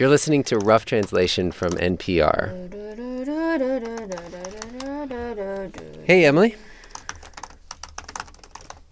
You're listening to Rough Translation from NPR. Hey, Emily.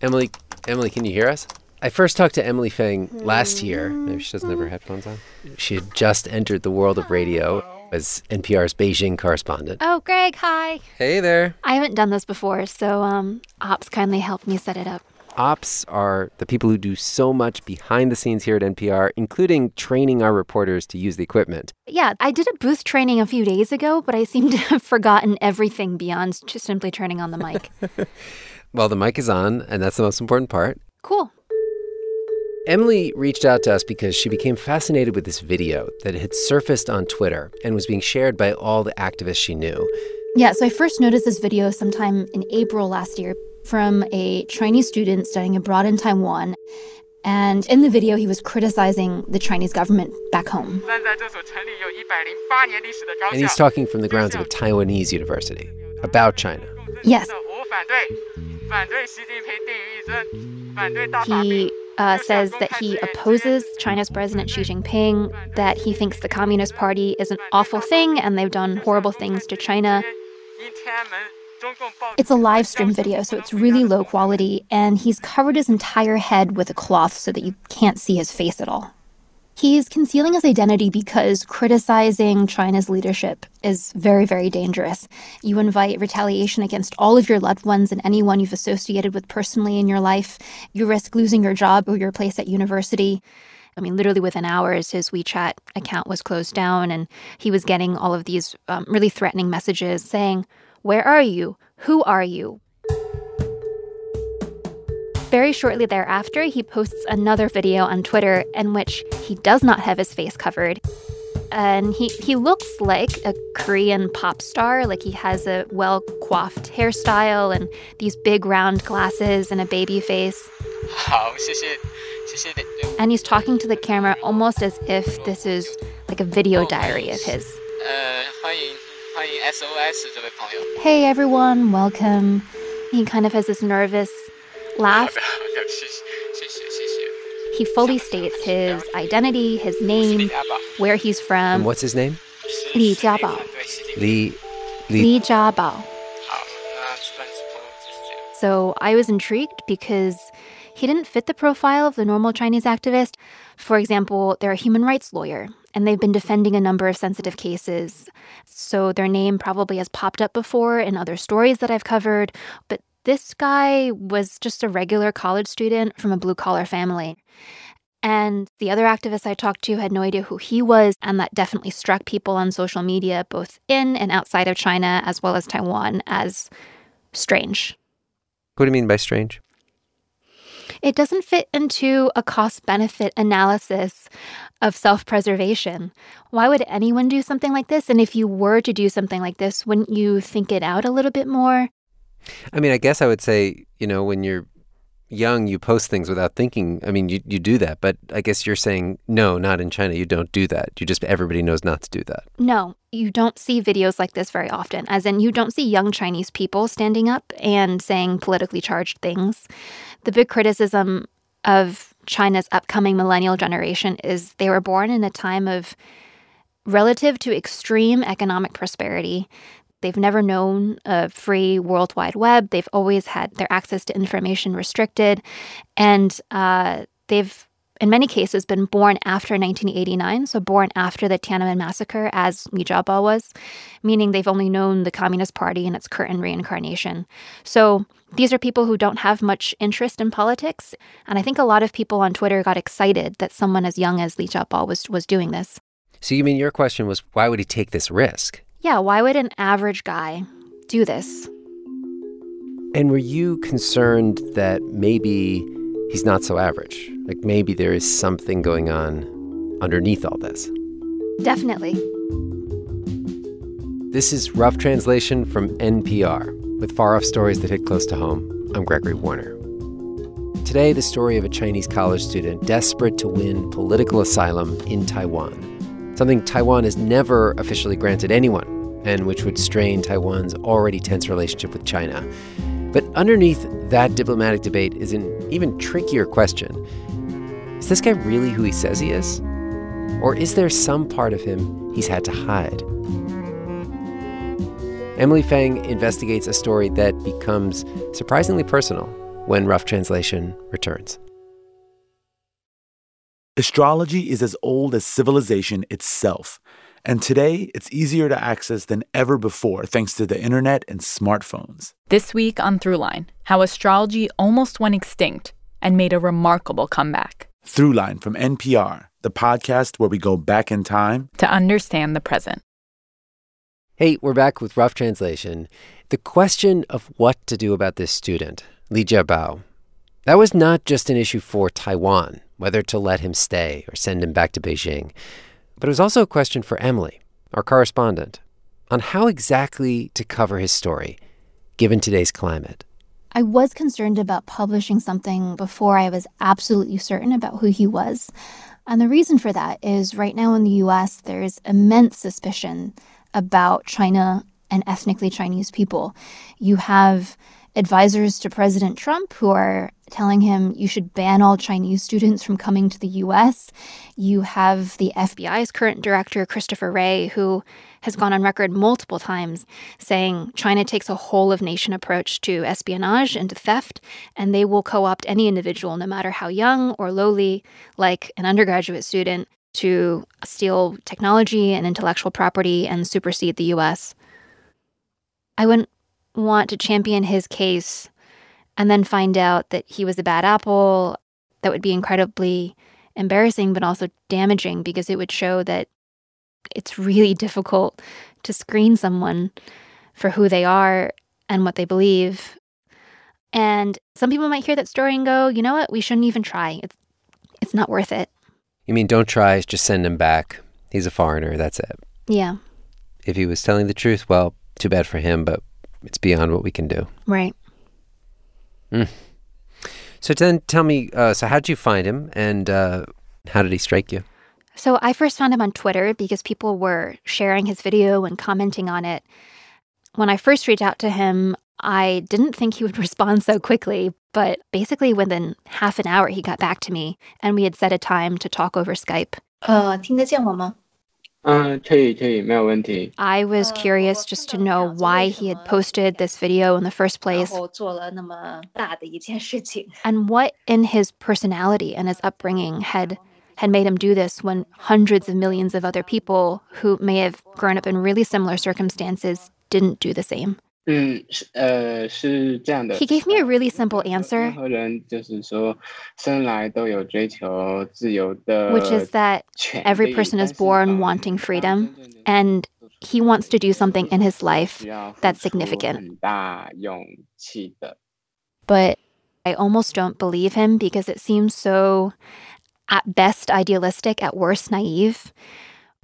Emily, Emily, can you hear us? I first talked to Emily Feng last year. Maybe she doesn't have her headphones on. She had just entered the world of radio as NPR's Beijing correspondent. Oh, Greg, hi. Hey there. I haven't done this before, so um, Ops kindly helped me set it up. Ops are the people who do so much behind the scenes here at NPR, including training our reporters to use the equipment. Yeah, I did a booth training a few days ago, but I seem to have forgotten everything beyond just simply turning on the mic. well, the mic is on, and that's the most important part. Cool. Emily reached out to us because she became fascinated with this video that had surfaced on Twitter and was being shared by all the activists she knew. Yeah, so I first noticed this video sometime in April last year from a Chinese student studying abroad in Taiwan. And in the video, he was criticizing the Chinese government back home. And he's talking from the grounds of a Taiwanese university about China. Yes. He uh, says that he opposes China's President Xi Jinping, that he thinks the Communist Party is an awful thing and they've done horrible things to China. It's a live stream video, so it's really low quality, and he's covered his entire head with a cloth so that you can't see his face at all. He's concealing his identity because criticizing China's leadership is very, very dangerous. You invite retaliation against all of your loved ones and anyone you've associated with personally in your life. You risk losing your job or your place at university. I mean, literally within hours, his WeChat account was closed down, and he was getting all of these um, really threatening messages saying, Where are you? Who are you? Very shortly thereafter, he posts another video on Twitter in which he does not have his face covered. And he, he looks like a Korean pop star, like he has a well coiffed hairstyle and these big round glasses and a baby face. And he's talking to the camera almost as if this is like a video diary of his. Hey everyone, welcome. He kind of has this nervous laugh. He fully states his identity, his name, where he's from. And what's his name? Li Jiabao. Li Li, Li Jiabao. So I was intrigued because he didn't fit the profile of the normal Chinese activist. For example, they're a human rights lawyer and they've been defending a number of sensitive cases. So their name probably has popped up before in other stories that I've covered, but this guy was just a regular college student from a blue collar family. And the other activists I talked to had no idea who he was, and that definitely struck people on social media, both in and outside of China, as well as Taiwan, as strange. What do you mean by strange? It doesn't fit into a cost benefit analysis of self preservation. Why would anyone do something like this? And if you were to do something like this, wouldn't you think it out a little bit more? I mean, I guess I would say, you know, when you're young, you post things without thinking. I mean, you, you do that, but I guess you're saying, no, not in China. You don't do that. You just, everybody knows not to do that. No, you don't see videos like this very often, as in, you don't see young Chinese people standing up and saying politically charged things. The big criticism of China's upcoming millennial generation is they were born in a time of relative to extreme economic prosperity. They've never known a free World Wide Web. They've always had their access to information restricted. And uh, they've, in many cases, been born after 1989, so born after the Tiananmen massacre, as Li Jiabao was, meaning they've only known the Communist Party and its current reincarnation. So these are people who don't have much interest in politics. And I think a lot of people on Twitter got excited that someone as young as Li Jiabao was, was doing this. So you mean your question was, why would he take this risk? Yeah, why would an average guy do this? And were you concerned that maybe he's not so average? Like maybe there is something going on underneath all this? Definitely. This is Rough Translation from NPR with far off stories that hit close to home. I'm Gregory Warner. Today, the story of a Chinese college student desperate to win political asylum in Taiwan something Taiwan has never officially granted anyone, and which would strain Taiwan's already tense relationship with China. But underneath that diplomatic debate is an even trickier question Is this guy really who he says he is? Or is there some part of him he's had to hide? Emily Feng investigates a story that becomes surprisingly personal when Rough Translation returns. Astrology is as old as civilization itself, and today it's easier to access than ever before thanks to the internet and smartphones. This week on Throughline, how astrology almost went extinct and made a remarkable comeback. Throughline from NPR, the podcast where we go back in time to understand the present. Hey, we're back with Rough Translation. The question of what to do about this student, Li Jiabao, that was not just an issue for Taiwan, whether to let him stay or send him back to Beijing, but it was also a question for Emily, our correspondent, on how exactly to cover his story, given today's climate. I was concerned about publishing something before I was absolutely certain about who he was. And the reason for that is right now in the US, there's immense suspicion about China and ethnically Chinese people. You have advisors to President Trump who are telling him you should ban all Chinese students from coming to the US. You have the FBI's current director, Christopher Wray, who has gone on record multiple times saying China takes a whole of nation approach to espionage and to theft, and they will co opt any individual, no matter how young or lowly, like an undergraduate student, to steal technology and intellectual property and supersede the US. I wouldn't want to champion his case and then find out that he was a bad apple. That would be incredibly embarrassing, but also damaging because it would show that it's really difficult to screen someone for who they are and what they believe. And some people might hear that story and go, you know what, we shouldn't even try. It's, it's not worth it. You mean don't try, just send him back. He's a foreigner, that's it. Yeah. If he was telling the truth, well, too bad for him, but it's beyond what we can do. Right. Mm. So then tell me, uh, so how did you find him and uh, how did he strike you? So I first found him on Twitter because people were sharing his video and commenting on it. When I first reached out to him, I didn't think he would respond so quickly, but basically within half an hour, he got back to me and we had set a time to talk over Skype. Uh, Uh, I was curious just to know why he had posted this video in the first place. and what in his personality and his upbringing had had made him do this when hundreds of millions of other people who may have grown up in really similar circumstances didn't do the same. He gave me a really simple answer, which is that every person is born wanting freedom, and he wants to do something in his life that's significant. But I almost don't believe him because it seems so, at best, idealistic, at worst, naive.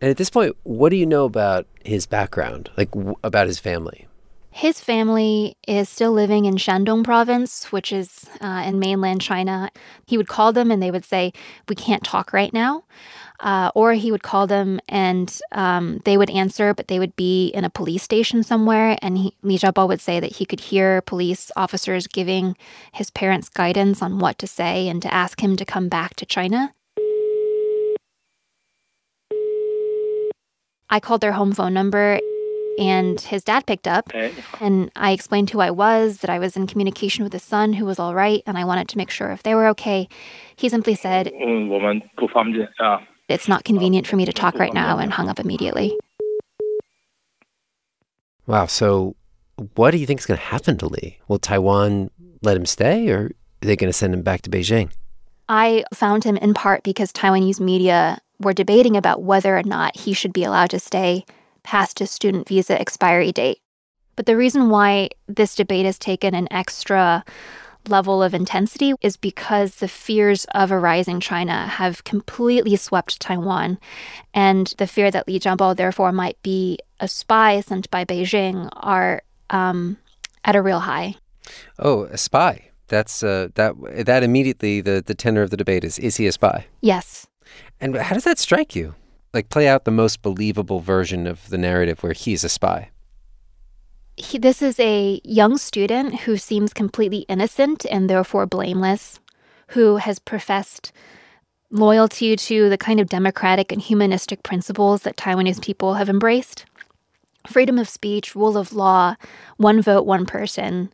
And at this point, what do you know about his background, like w- about his family? His family is still living in Shandong province, which is uh, in mainland China. He would call them and they would say, We can't talk right now. Uh, or he would call them and um, they would answer, but they would be in a police station somewhere. And he, Li Jiabao would say that he could hear police officers giving his parents guidance on what to say and to ask him to come back to China. I called their home phone number and his dad picked up. And I explained who I was, that I was in communication with his son who was all right, and I wanted to make sure if they were okay. He simply said, It's not convenient for me to talk right now, and hung up immediately. Wow. So, what do you think is going to happen to Li? Will Taiwan let him stay, or are they going to send him back to Beijing? I found him in part because Taiwanese media were debating about whether or not he should be allowed to stay past his student visa expiry date. But the reason why this debate has taken an extra level of intensity is because the fears of a rising China have completely swept Taiwan, and the fear that Li Jiabao therefore might be a spy sent by Beijing are um, at a real high. Oh, a spy. That's uh, that. That immediately the the tenor of the debate is: Is he a spy? Yes. And how does that strike you? Like play out the most believable version of the narrative where he's a spy. He, this is a young student who seems completely innocent and therefore blameless, who has professed loyalty to the kind of democratic and humanistic principles that Taiwanese people have embraced freedom of speech, rule of law, one vote, one person.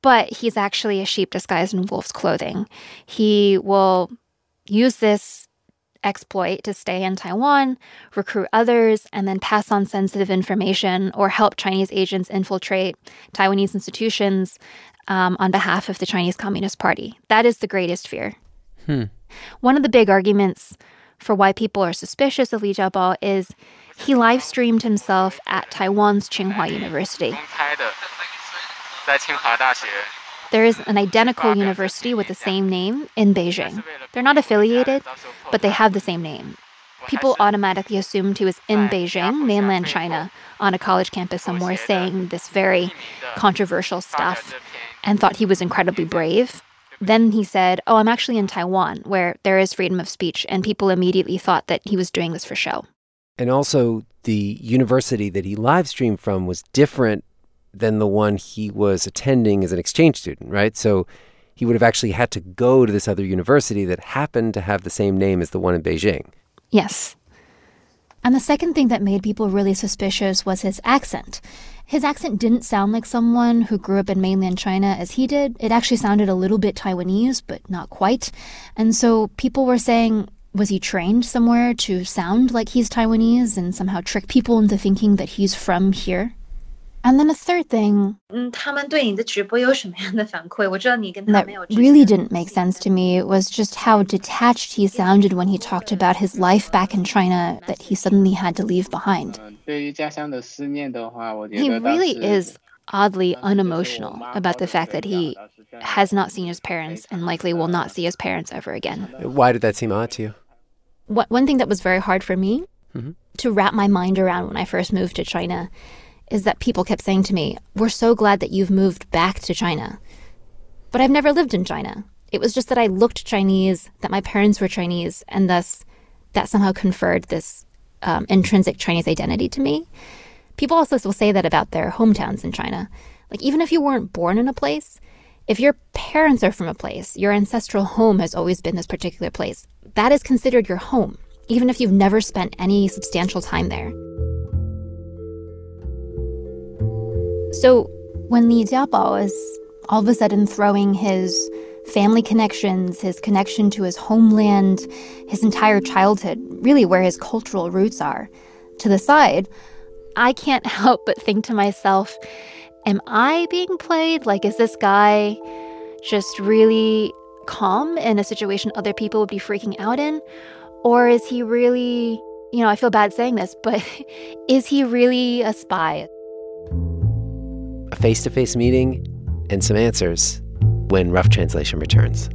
But he's actually a sheep disguised in wolf's clothing. He will use this exploit to stay in Taiwan, recruit others, and then pass on sensitive information or help Chinese agents infiltrate Taiwanese institutions um, on behalf of the Chinese Communist Party. That is the greatest fear. Hmm. One of the big arguments for why people are suspicious of Li Jiabao is he live streamed himself at Taiwan's Tsinghua University. There is an identical university with the same name in Beijing. They're not affiliated, but they have the same name. People automatically assumed he was in Beijing, mainland China, on a college campus somewhere saying this very controversial stuff and thought he was incredibly brave. Then he said, Oh, I'm actually in Taiwan, where there is freedom of speech, and people immediately thought that he was doing this for show. And also, the university that he live streamed from was different than the one he was attending as an exchange student, right? So he would have actually had to go to this other university that happened to have the same name as the one in Beijing. Yes. And the second thing that made people really suspicious was his accent. His accent didn't sound like someone who grew up in mainland China as he did. It actually sounded a little bit Taiwanese, but not quite. And so people were saying, was he trained somewhere to sound like he's Taiwanese and somehow trick people into thinking that he's from here? And then a third thing that really didn't make sense to me was just how detached he sounded when he talked about his life back in China that he suddenly had to leave behind. He really is oddly unemotional about the fact that he has not seen his parents and likely will not see his parents ever again. Why did that seem odd to you? One thing that was very hard for me mm-hmm. to wrap my mind around when I first moved to China is that people kept saying to me, We're so glad that you've moved back to China. But I've never lived in China. It was just that I looked Chinese, that my parents were Chinese, and thus that somehow conferred this um, intrinsic Chinese identity to me. People also will say that about their hometowns in China. Like, even if you weren't born in a place, if your parents are from a place, your ancestral home has always been this particular place, that is considered your home, even if you've never spent any substantial time there. So when Li Jiabao is all of a sudden throwing his family connections, his connection to his homeland, his entire childhood, really where his cultural roots are, to the side, I can't help but think to myself, am I being played? Like, is this guy just really calm in a situation other people would be freaking out in? Or is he really, you know, I feel bad saying this, but is he really a spy? Face to face meeting, and some answers when Rough Translation returns.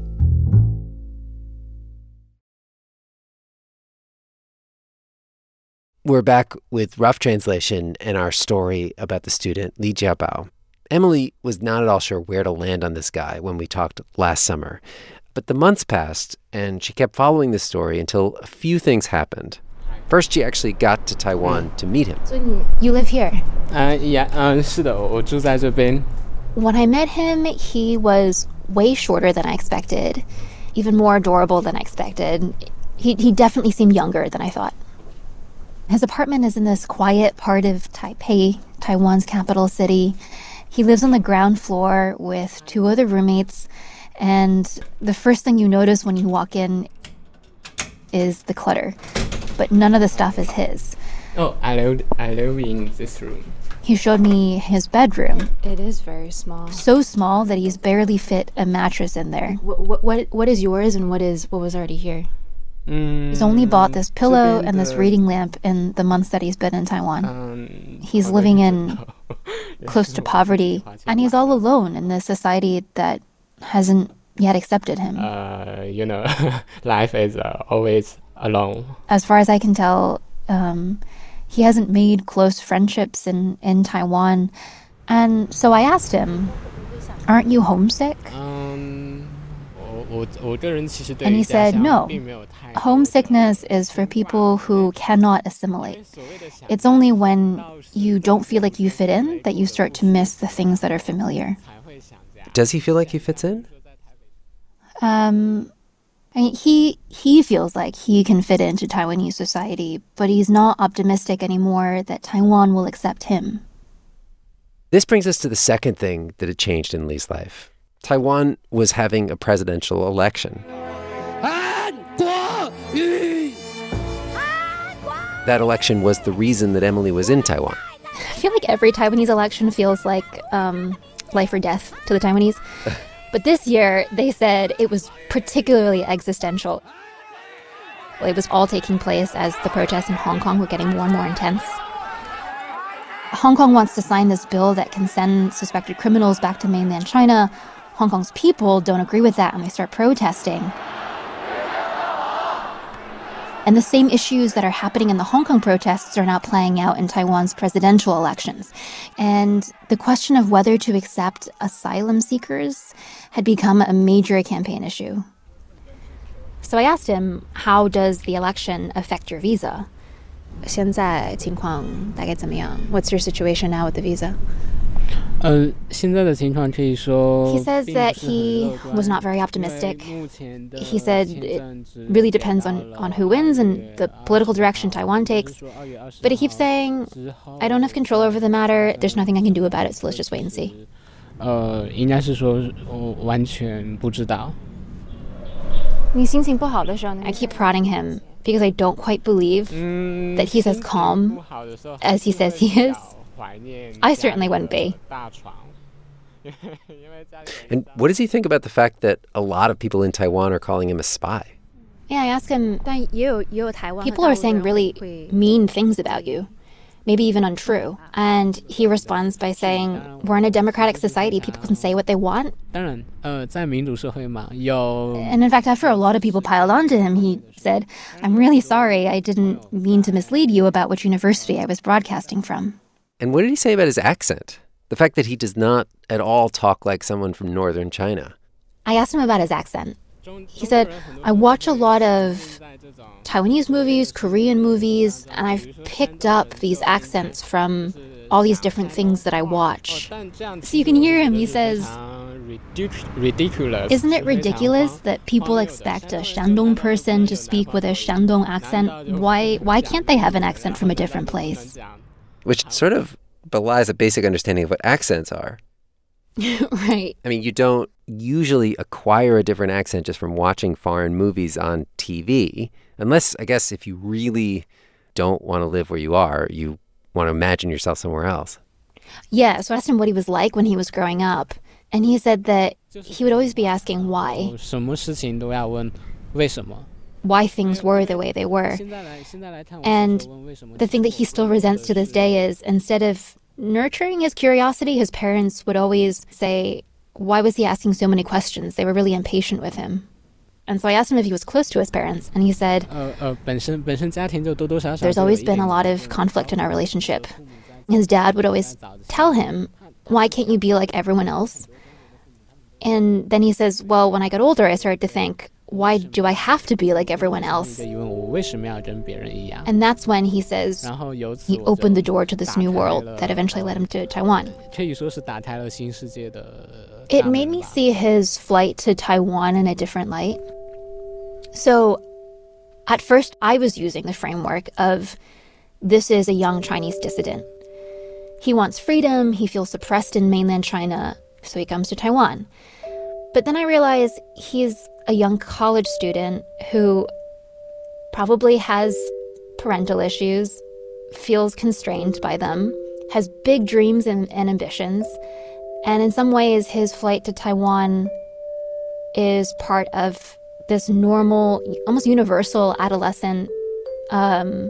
We're back with Rough Translation and our story about the student Li Jiabao. Emily was not at all sure where to land on this guy when we talked last summer. But the months passed, and she kept following the story until a few things happened. First, she actually got to Taiwan to meet him. So you live here? Uh, yeah, uh, 是的，我住在这边. When I met him, he was way shorter than I expected, even more adorable than I expected. He, he definitely seemed younger than I thought. His apartment is in this quiet part of Taipei, Taiwan's capital city. He lives on the ground floor with two other roommates, and the first thing you notice when you walk in is the clutter but none of the stuff is his. Oh, I live, I live in this room. He showed me his bedroom. It is very small. So small that he's barely fit a mattress in there. What what what, what is yours and what is what was already here? Mm, he's only bought this pillow and this reading lamp in the months that he's been in Taiwan. Um, he's living in close to poverty, and he's all alone in this society that hasn't yet accepted him. Uh, you know, life is uh, always alone. As far as I can tell, um, he hasn't made close friendships in, in Taiwan. And so I asked him, Aren't you homesick? Um, and he said, No. Homesickness is for people who cannot assimilate. It's only when you don't feel like you fit in that you start to miss the things that are familiar. Does he feel like he fits in? Um, I mean, he he feels like he can fit into Taiwanese society, but he's not optimistic anymore that Taiwan will accept him. This brings us to the second thing that had changed in Li's life. Taiwan was having a presidential election. That election was the reason that Emily was in Taiwan. I feel like every Taiwanese election feels like um, life or death to the Taiwanese. but this year, they said it was particularly existential. It was all taking place as the protests in Hong Kong were getting more and more intense. Hong Kong wants to sign this bill that can send suspected criminals back to mainland China. Hong Kong's people don't agree with that and they start protesting. And the same issues that are happening in the Hong Kong protests are now playing out in Taiwan's presidential elections. And the question of whether to accept asylum seekers had become a major campaign issue. So I asked him, how does the election affect your visa? 现在情况大概怎么样? What's your situation now with the visa? 呃，现在的情况可以说 He says 并不 that 是很 he 乐观 was not very 因为 optimistic. 目前的 He said 现 it 政治 really 给 depends 到 on, 了 on who wins and the 2月 political direction 20 Taiwan 号 takes. 就是说2月20 But he keeps 号 saying, 之后 I don't have control over the matter. There's nothing I can do about it, so let's just wait and see. 呃，应该是说我完全不知道。 I keep prodding him because I don't quite believe Mm, that he's as calm as he says he is. I certainly wouldn't be. And what does he think about the fact that a lot of people in Taiwan are calling him a spy? Yeah, I asked him. People are saying really mean things about you, maybe even untrue. And he responds by saying, We're in a democratic society. People can say what they want. And in fact, after a lot of people piled onto him, he said, I'm really sorry. I didn't mean to mislead you about which university I was broadcasting from. And what did he say about his accent? The fact that he does not at all talk like someone from northern China. I asked him about his accent. He said, I watch a lot of Taiwanese movies, Korean movies, and I've picked up these accents from all these different things that I watch. So you can hear him. He says, ridiculous. Isn't it ridiculous that people expect a Shandong person to speak with a Shandong accent? Why, why can't they have an accent from a different place? Which sort of belies a basic understanding of what accents are. right. I mean, you don't usually acquire a different accent just from watching foreign movies on TV, unless, I guess, if you really don't want to live where you are, you want to imagine yourself somewhere else. Yeah, so I asked him what he was like when he was growing up. And he said that he would always be asking why, 什么事情都要问为什么。 why things were the way they were. And the thing that he still resents to this day is instead of nurturing his curiosity, his parents would always say, Why was he asking so many questions? They were really impatient with him. And so I asked him if he was close to his parents, and he said, uh, uh, There's always been a lot of conflict in our relationship. His dad would always tell him, Why can't you be like everyone else? And then he says, Well, when I got older, I started to think, why do I have to be like everyone else? And that's when he says he opened the door to this new world that eventually led him to Taiwan. It made me see his flight to Taiwan in a different light. So, at first, I was using the framework of this is a young Chinese dissident. He wants freedom, he feels suppressed in mainland China, so he comes to Taiwan. But then I realize he's a young college student who probably has parental issues, feels constrained by them, has big dreams and, and ambitions. And in some ways, his flight to Taiwan is part of this normal, almost universal adolescent um,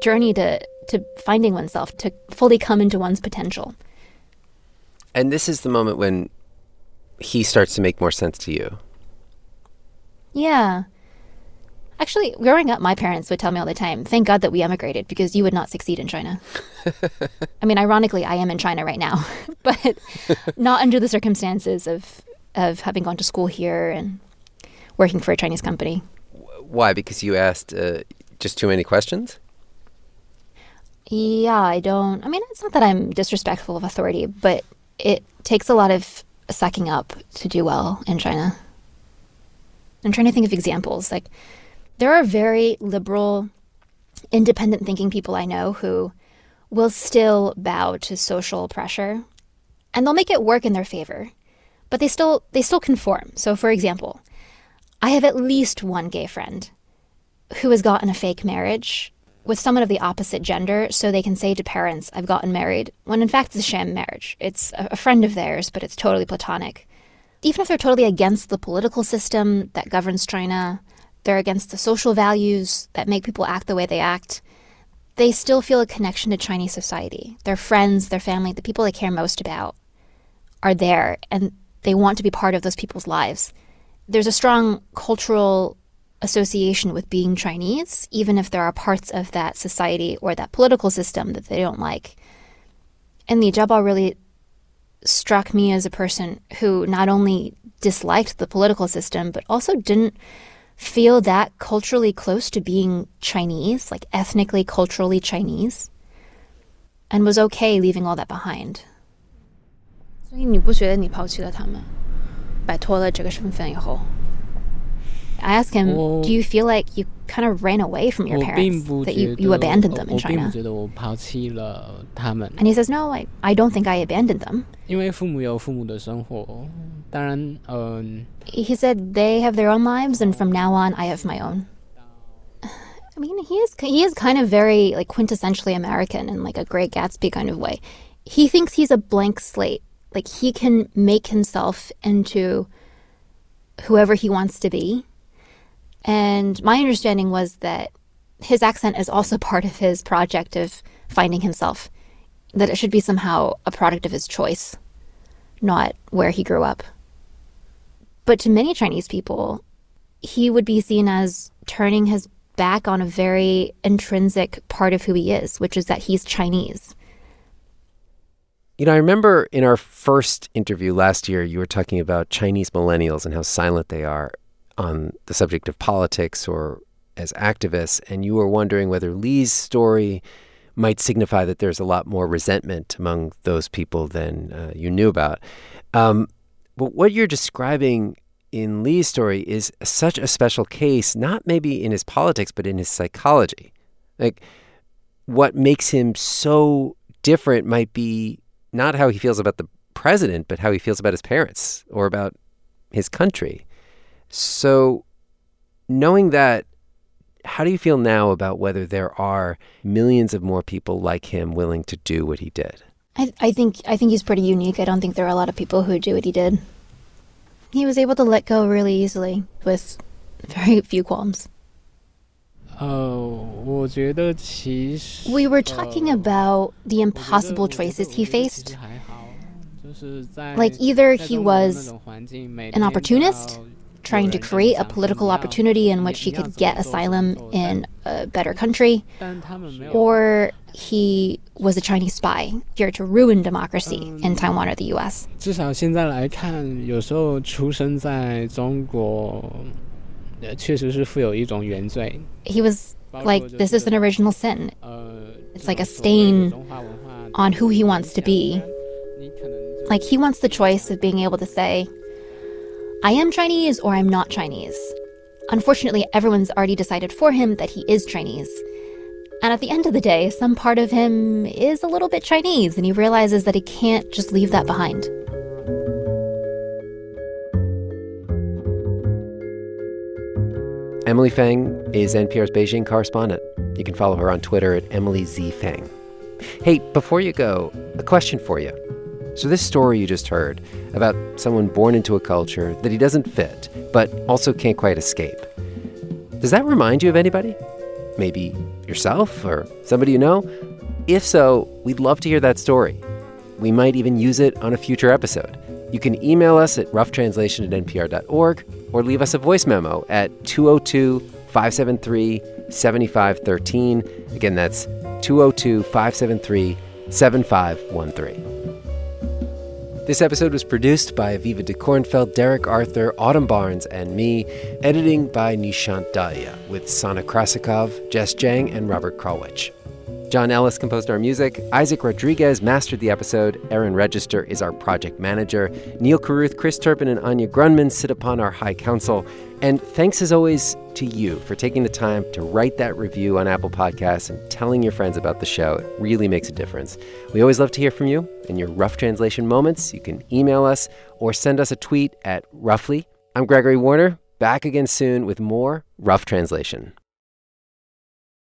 journey to, to finding oneself, to fully come into one's potential. And this is the moment when he starts to make more sense to you. Yeah. Actually, growing up, my parents would tell me all the time, thank God that we emigrated because you would not succeed in China. I mean, ironically, I am in China right now, but not under the circumstances of, of having gone to school here and working for a Chinese company. Why? Because you asked uh, just too many questions? Yeah, I don't. I mean, it's not that I'm disrespectful of authority, but it takes a lot of sucking up to do well in China. I'm trying to think of examples. Like, there are very liberal, independent thinking people I know who will still bow to social pressure and they'll make it work in their favor. But they still they still conform. So for example, I have at least one gay friend who has gotten a fake marriage with someone of the opposite gender so they can say to parents, I've gotten married, when in fact it's a sham marriage. It's a friend of theirs, but it's totally platonic. Even if they're totally against the political system that governs China, they're against the social values that make people act the way they act, they still feel a connection to Chinese society. Their friends, their family, the people they care most about are there and they want to be part of those people's lives. There's a strong cultural association with being Chinese, even if there are parts of that society or that political system that they don't like. And Li Jiabao really struck me as a person who not only disliked the political system, but also didn't feel that culturally close to being Chinese, like ethnically, culturally Chinese, and was okay leaving all that behind. 所以你不觉得你抛弃了他们，摆脱了这个身份以后 I ask him, "Do you feel like you kind of ran away from your parents? That you, you abandoned them in China?" And he says, "No, I, I don't think I abandoned them." He said they have their own lives, and from now on, I have my own. I mean, he is he is kind of very like quintessentially American in like a Great Gatsby kind of way. He thinks he's a blank slate. Like he can make himself into whoever he wants to be and my understanding was that his accent is also part of his project of finding himself. That it should be somehow a product of his choice, not where he grew up. But to many Chinese people, he would be seen as turning his back on a very intrinsic part of who he is, which is that he's Chinese. You know, I remember in our first interview last year, you were talking about Chinese millennials and how silent they are on the subject of politics or as activists. And you were wondering whether Li's story might signify that there's a lot more resentment among those people than uh, you knew about. Um, but what you're describing in Li's story is such a special case, not maybe in his politics, but in his psychology. Like, what makes him so different might be not how he feels about the president, but how he feels about his parents or about his country. So, knowing that, how do you feel now about whether there are millions of more people like him willing to do what he did? I, I think I think he's pretty unique. I don't think there are a lot of people who do what he did. He was able to let go really easily with very few qualms. We were talking about the impossible choices he faced. Like either he was an opportunist trying to 有人跟你 create a 讲说 political 你要 opportunity in 你 which he 你要 could 怎么 get 做怎么 asylum 做但 in a better country, 但他们没有 or he was a Chinese spy here to ruin democracy in Um, Taiwan or the U.S. 至少现在来看，有时候出生在中国，呃，确实是负有一种原罪。 He was 包括 like, 就 this is 是 an original sin. 呃 It's 这 like a 种所谓的 stain 中华文化 on who he wants to 影响 be. 你可能就 Like he wants the choice of being able to say, I am Chinese or I'm not Chinese. Unfortunately, everyone's already decided for him that he is Chinese. And at the end of the day, some part of him is a little bit Chinese, and he realizes that he can't just leave that behind. Emily Feng is NPR's Beijing correspondent. You can follow her on Twitter at Emily Z. Feng. Hey, before you go, a question for you. So, this story you just heard about someone born into a culture that he doesn't fit, but also can't quite escape. Does that remind you of anybody? Maybe yourself or somebody you know? If so, we'd love to hear that story. We might even use it on a future episode. You can email us at roughtranslation at npr.org or leave us a voice memo at 202 573 7513. Again, that's 202 573 7513. This episode was produced by Aviva de Kornfeld, Derek Arthur, Autumn Barnes, and me. Editing by Nishant Dahiya, with Sana Krasikov, Jess Jiang, and Robert Krulwich. John Ellis composed our music. Isaac Rodriguez mastered the episode. Aaron Register is our project manager. Neal Carruth, Chris Turpin, and Anya Grundmann sit upon our high council. And thanks as always to you for taking the time to write that review on Apple Podcasts and telling your friends about the show. It really makes a difference. We always love to hear from you in your rough translation moments. You can email us or send us a tweet at roughly. I'm Gregory Warner, back again soon with more rough translation.